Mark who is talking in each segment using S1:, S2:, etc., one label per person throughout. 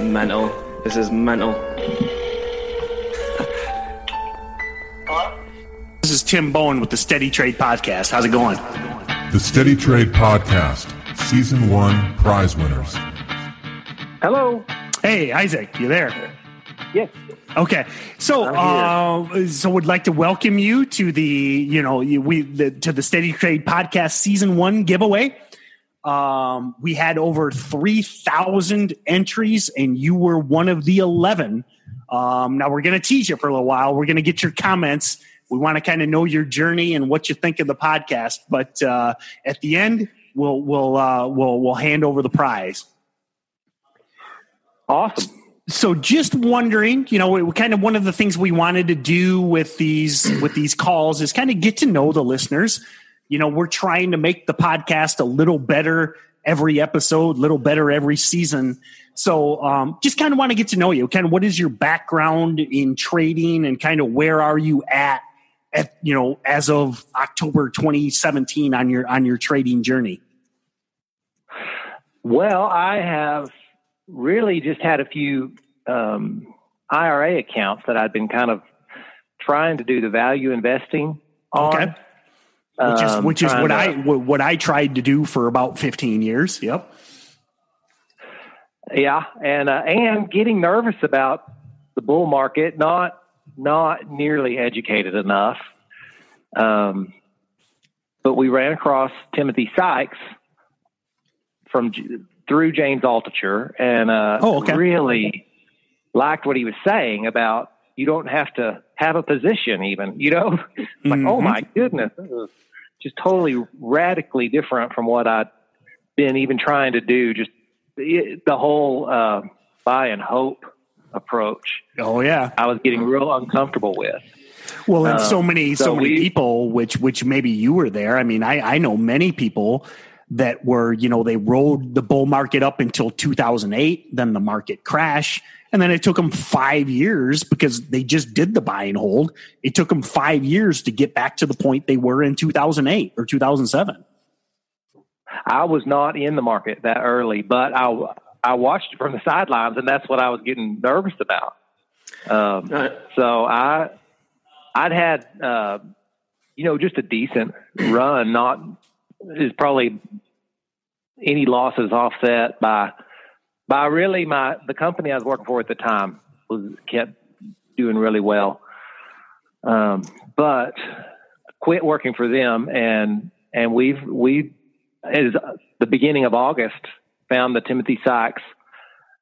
S1: Mental. This is mental.
S2: This is Tim Bohen with the Steady Trade Podcast. How's it going?
S3: The Steady Trade Podcast, Season 1 prize winners.
S4: Hello.
S2: Hey, Isaac, you there?
S4: Yes.
S2: Okay, so uh, so would like to welcome you to the you know we the, to the Steady Trade Podcast Season One giveaway. Um, we had over three thousand entries, and you were one of the eleven. Um, now we're going to tease you for a little while. We're going to get your comments. We want to kind of know your journey and what you think of the podcast. But uh, at the end, we'll we'll uh, we'll we'll hand over the prize.
S4: Awesome.
S2: so just wondering you know it, kind of one of the things we wanted to do with these with these calls is kind of get to know the listeners you know we're trying to make the podcast a little better every episode a little better every season so um, just kind of want to get to know you Ken, what is your background in trading and kind of where are you at at you know as of october 2017 on your on your trading journey
S4: Well, I have really just had a few um, IRA accounts that I've been kind of trying to do the value investing on.
S2: Okay. Which is
S4: Um,
S2: which is what
S4: to-
S2: I what I tried to do for about 15 years. Yep.
S4: Yeah, and uh, and getting nervous about the bull market, not not nearly educated enough. Um, but we ran across Timothy Sykes from through James Altucher, and uh,
S2: Oh, okay.
S4: really liked what he was saying about you don't have to have a position, even you know. It's like, oh
S2: Mhm.
S4: my goodness, this is just totally radically different from what I'd been even trying to do. Just the, the whole uh, buy and hope approach,
S2: Oh yeah.
S4: I was getting real uncomfortable with.
S2: Well, and
S4: Uh,
S2: so many so,
S4: so
S2: many
S4: we-
S2: people, which which maybe you were there. I mean, I I know many people that were you know they rode the bull market up until 2008, then the market crash, and then it took them five years because they just did the buy and hold. It took them five years to get back to the point they were in 2008 or 2007.
S4: I was not in the market that early, but I I watched it from the sidelines, and that's what I was getting nervous about. Um,
S1: Uh,
S4: so I I'd had uh, you know just a decent run, not is probably any losses offset by by really my the company I was working for at the time was kept doing really well. Um, but quit working for them and and we've we is the beginning of August found the Timothy Sykes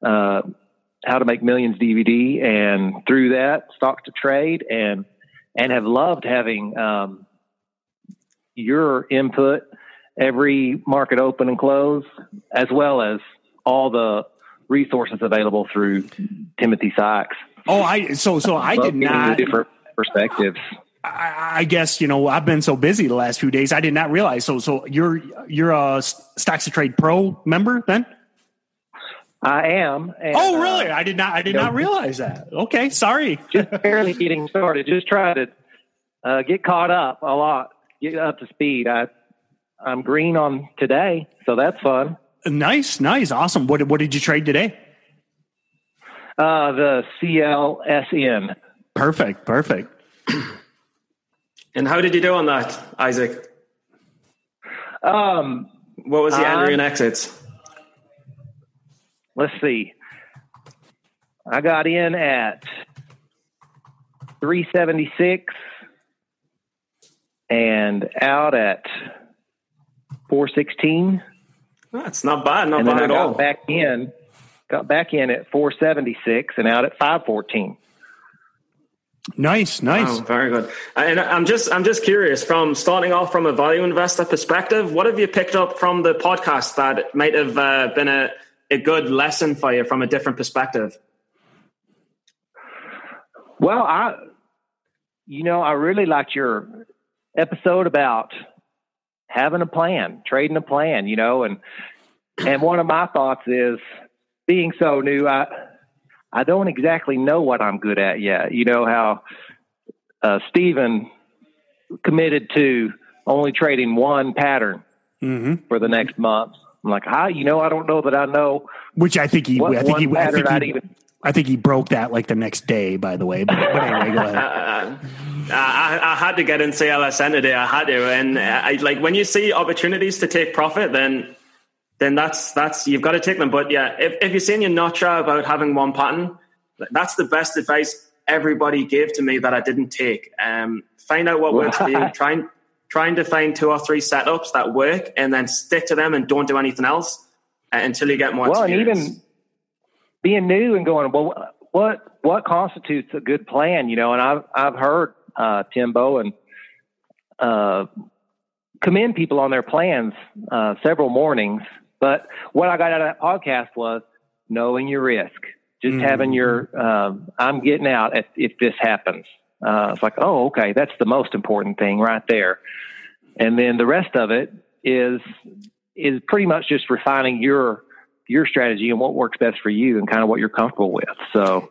S4: uh, how to make millions DVD and through that stock to trade and and have loved having um, your input every market open and close as well as all the resources available through Timothy Sykes.
S2: Oh, I so so I did not.
S4: different perspectives.
S2: I, I guess you know I've been so busy the last few days. I did not realize. So so you're you're a Stocks to Trade Pro member then?
S4: I am. And,
S2: Oh,
S4: uh,
S2: really? I did not. I did
S4: know,
S2: not realize that. Okay, sorry.
S4: just barely getting started. Just trying to uh, get caught up a lot, get up to speed. I I'm green on today, so that's fun.
S2: Nice, nice, awesome. What what did you trade today?
S4: Uh, the CLSN.
S2: Perfect, perfect.
S1: and how did you do on that, Isaac?
S4: Um,
S1: What was the
S4: Um,
S1: entry and exits?
S4: let's see. I got in at 376 and out at 416.
S1: That's not bad, not
S4: and then
S1: bad
S4: I
S1: at
S4: got
S1: all.
S4: back in, got back in at 476 and out at 514.
S2: Nice, nice.
S1: Wow, very good. And I'm just I'm just curious from starting off from a value investor perspective, what have you picked up from the podcast that might have uh, been a, a good lesson for you from a different perspective?
S4: Well, I, you know, I really liked your episode about having a plan, trading a plan, you know, and, and one of my thoughts is being so new, I, I don't exactly know what I'm good at yet. You know how, uh, Stephen committed to only trading one pattern
S2: hmm
S4: for the next month. I'm like, I, you know, I don't know that I know.
S2: Which I think he, I think he, I think he. I think he broke that like the next day. By the way, but, but anyway, go ahead.
S1: I, I had to get in CLSN today. I had to, and I like when you see opportunities to take profit, then then that's that's you've got to take them. But yeah, if, if you're saying you're not sure about having one pattern, that's the best advice everybody gave to me that I didn't take. Um, find out what works for you. Trying trying to find two or three setups that work, and then stick to them and don't do anything else uh, until you get more.
S4: Well, and
S1: experience.
S4: even being new and going, well, what what constitutes a good plan? You know, and I've I've heard uh, Timbo and uh, commend people on their plans uh, several mornings. But what I got out of that podcast was knowing your risk, just
S2: Mhm.
S4: having your um, I'm getting out if, if this happens. Uh, it's like, oh, okay, that's the most important thing right there. And then the rest of it is is pretty much just refining your your strategy and what works best for you and kind of what you're comfortable with. So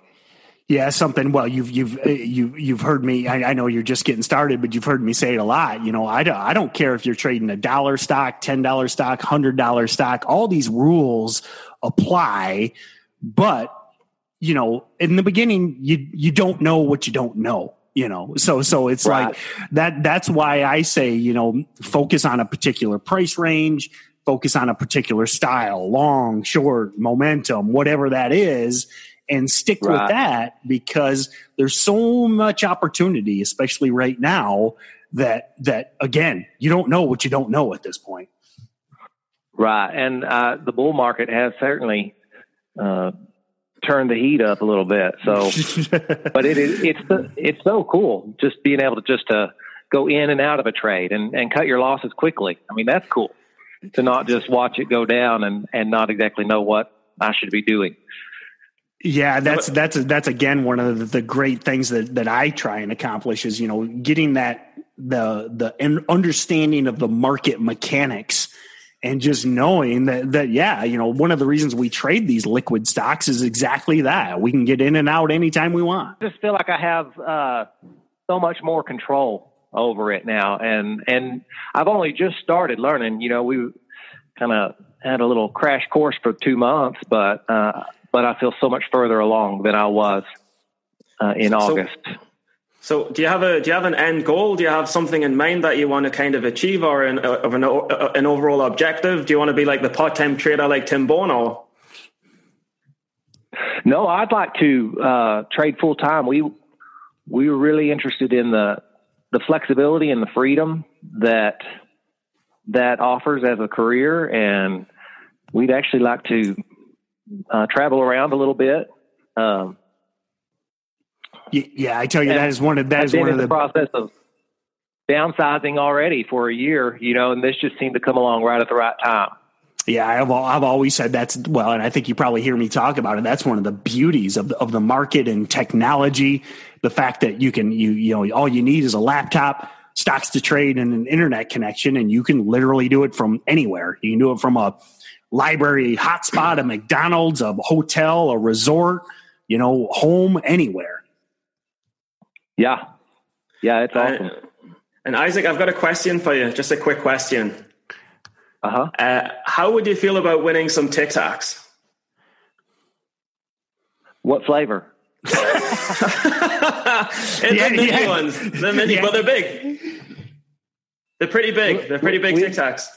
S2: Yeah, something. Well, you've you've uh, you you've heard me. I, I know you're just getting started, but you've heard me say it a lot. You know, I don't I don't care if you're trading a dollar stock, ten dollar stock, hundred dollar stock. All these rules apply, but you know, in the beginning, you you don't know what you don't know. You know, so so it's
S4: Right.
S2: like that. That's why I say you know focus on a particular price range, focus on a particular style, long, short, momentum, whatever that is, and stick with that because there's so much opportunity, especially right now. That that again, you don't know what you don't know at this point.
S4: right, and uh, the bull market has certainly uh, turned the heat up a little bit. So, but it is it's it's so cool just being able to just uh, go in and out of a trade and and cut your losses quickly. I mean, that's cool to not just watch it go down and and not exactly know what I should be doing.
S2: Yeah, that's that's that's again one of the, great things that that I try and accomplish is you know getting that the the understanding of the market mechanics and just knowing that that yeah you know one of the reasons we trade these liquid stocks is exactly that we can get in and out anytime we want.
S4: I just feel like I have uh, so much more control over it now, and and I've only just started learning. You know, we kind of had a little crash course for two months, but uh, but I feel so much further along than I was uh, in August.
S1: So, do you have a do you have an end goal? Do you have something in mind that you want to kind of achieve, or an uh, of an uh, an overall objective? Do you want to be like the part time trader like Tim Bono?
S4: No, I'd like to uh, trade full time. We we were really interested in the the flexibility and the freedom that that offers as a career, and we'd actually like to uh, travel around a little bit. Um,
S2: Yeah, I tell you that is one of that
S4: I've
S2: is
S4: been
S2: one
S4: in
S2: of
S4: the
S2: the
S4: process of downsizing already for a year, you know, and this just seemed to come along right at the right time.
S2: Yeah, I've I've always said that's well, and I think you probably hear me talk about it. That's one of the beauties of the, of the market and technology. The fact that you can you you know all you need is a laptop, stocks to trade, and an internet connection, and you can literally do it from anywhere. You can do it from a library hotspot, a McDonald's, a hotel, a resort, you know, home, anywhere.
S4: Yeah. Yeah, it's awesome.
S1: Uh, and Isaac, I've got a question for you. Just a quick question.
S4: Uh huh.
S1: Uh, how would you feel about winning some Tic Tacs?
S4: What flavor?
S1: It's
S2: Yeah,
S1: the mini
S2: yeah.
S1: ones, the mini,
S2: Yeah.
S1: but they're big. They're pretty big. They're pretty big
S4: We-
S1: Tic Tacs.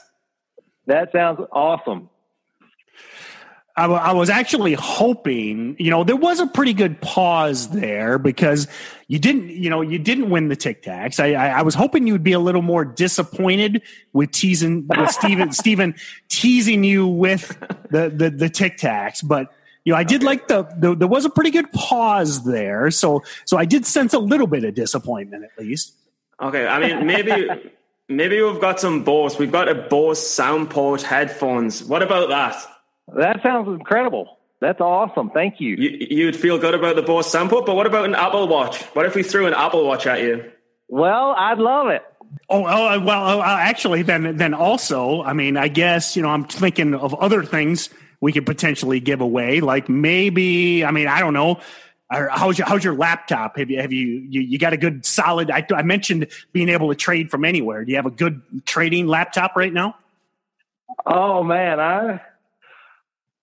S4: That sounds awesome.
S2: I, was actually hoping, you know, there was a pretty good pause there because you didn't, you know, you didn't win the Tic Tacs. I, I, I was hoping you'd be a little more disappointed with teasing with Steven, Steven teasing you with the, the, the Tic Tacs, but you know, I did like the, the, there was a pretty good pause there. So, so I did sense a little bit of disappointment at least.
S1: Okay, I mean maybe maybe we've got some Bose. We've got a Bose SoundSport headphones. What about that?
S4: That sounds incredible. That's awesome. Thank you.
S1: You, you'd feel good about the Bose sample, but what about an Apple Watch? What if we threw an Apple Watch at you?
S4: Well, I'd love it.
S2: Oh, oh well, uh, actually, then, then also, I mean, I guess you know, I'm thinking of other things we could potentially give away, like maybe, I mean, I don't know. How's your How's your laptop? Have you have you you, you got a good solid? I, I mentioned being able to trade from anywhere. Do you have a good trading laptop right now?
S4: Oh man, I,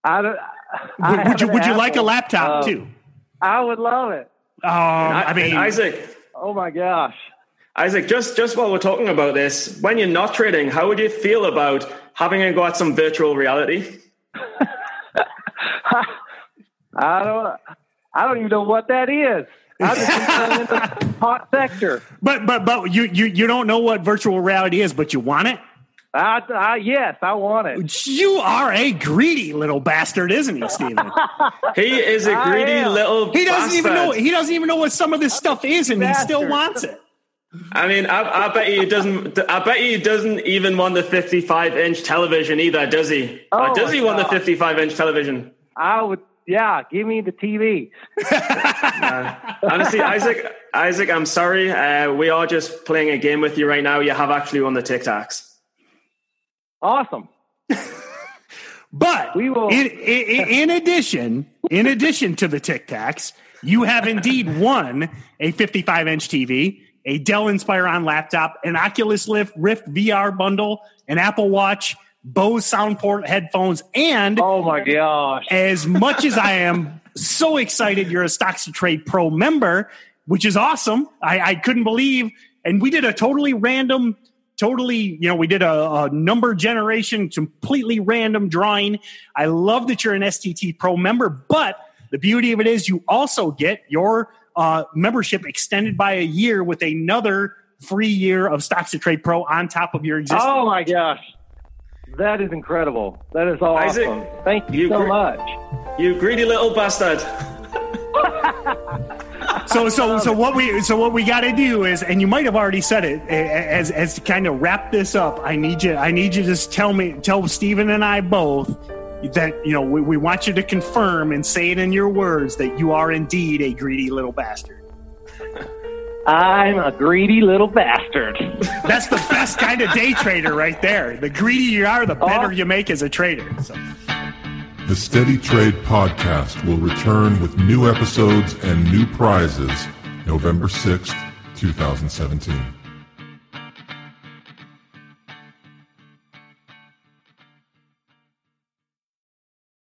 S4: I, I
S2: would, would you would you like a laptop
S4: Um,
S2: too?
S4: I would love it.
S2: Um, I mean,
S1: Isaac,
S4: Oh my gosh.
S1: Isaac, just just while we're talking about this, when you're not trading, how would you feel about having a go at some virtual reality?
S4: I don't. I don't even know what that is. I just been in the hot sector.
S2: but but but you you you don't know what virtual reality is, but you want it.
S4: I, I yes, I want it.
S2: You are a greedy little bastard, isn't he, Steven?
S1: He is a greedy
S4: am.
S1: little.
S2: He doesn't even know. He doesn't even know what some of this stuff is, and he still wants it.
S1: I mean, I, I bet he doesn't. I bet he doesn't even want the 55 inch television either, does he? or
S4: Oh,
S1: does
S4: my
S1: he want the 55 inch television?
S4: I would. Yeah, give me the TV.
S1: Honestly, Isaac, Isaac, I'm sorry. Uh, we are just playing a game with you right now. You have actually won the Tic Tacs.
S4: Awesome.
S2: But
S4: We will-
S2: in, in, in addition, in addition to the Tic Tacs, you have indeed won a 55 inch TV, a Dell Inspiron laptop, an Oculus Rift, Rift VR bundle, an Apple Watch, Bose SoundSport headphones, and
S4: Oh my gosh.
S2: as much as I am so excited you're a Stocks to Trade Pro member, which is awesome. I, I couldn't believe, and we did a totally random, totally, you know, we did a, a number generation, completely random drawing. I love that you're an STT Pro member, but the beauty of it is you also get your uh, membership extended by a year with another free year of Stocks to Trade Pro on top of your existing.
S4: Oh my gosh. That is incredible. That is awesome.
S1: Isaac,
S4: Thank you,
S1: you
S4: so
S1: agree-
S4: much.
S1: You greedy little bastard.
S2: so so so what we so what we got to do is and you might have already said it a- a- as as to kind of wrap this up i need you i need you to just tell me tell steven and i both that you know we, we want you to confirm and say it in your words that you are indeed a greedy little bastard
S4: I'm a greedy little bastard.
S2: that's the best kind of day trader right there the greedier you are the better
S4: Oh.
S2: you make as a trader so
S3: The Steady Trade podcast will return with new episodes and new prizes November 6th, 2017.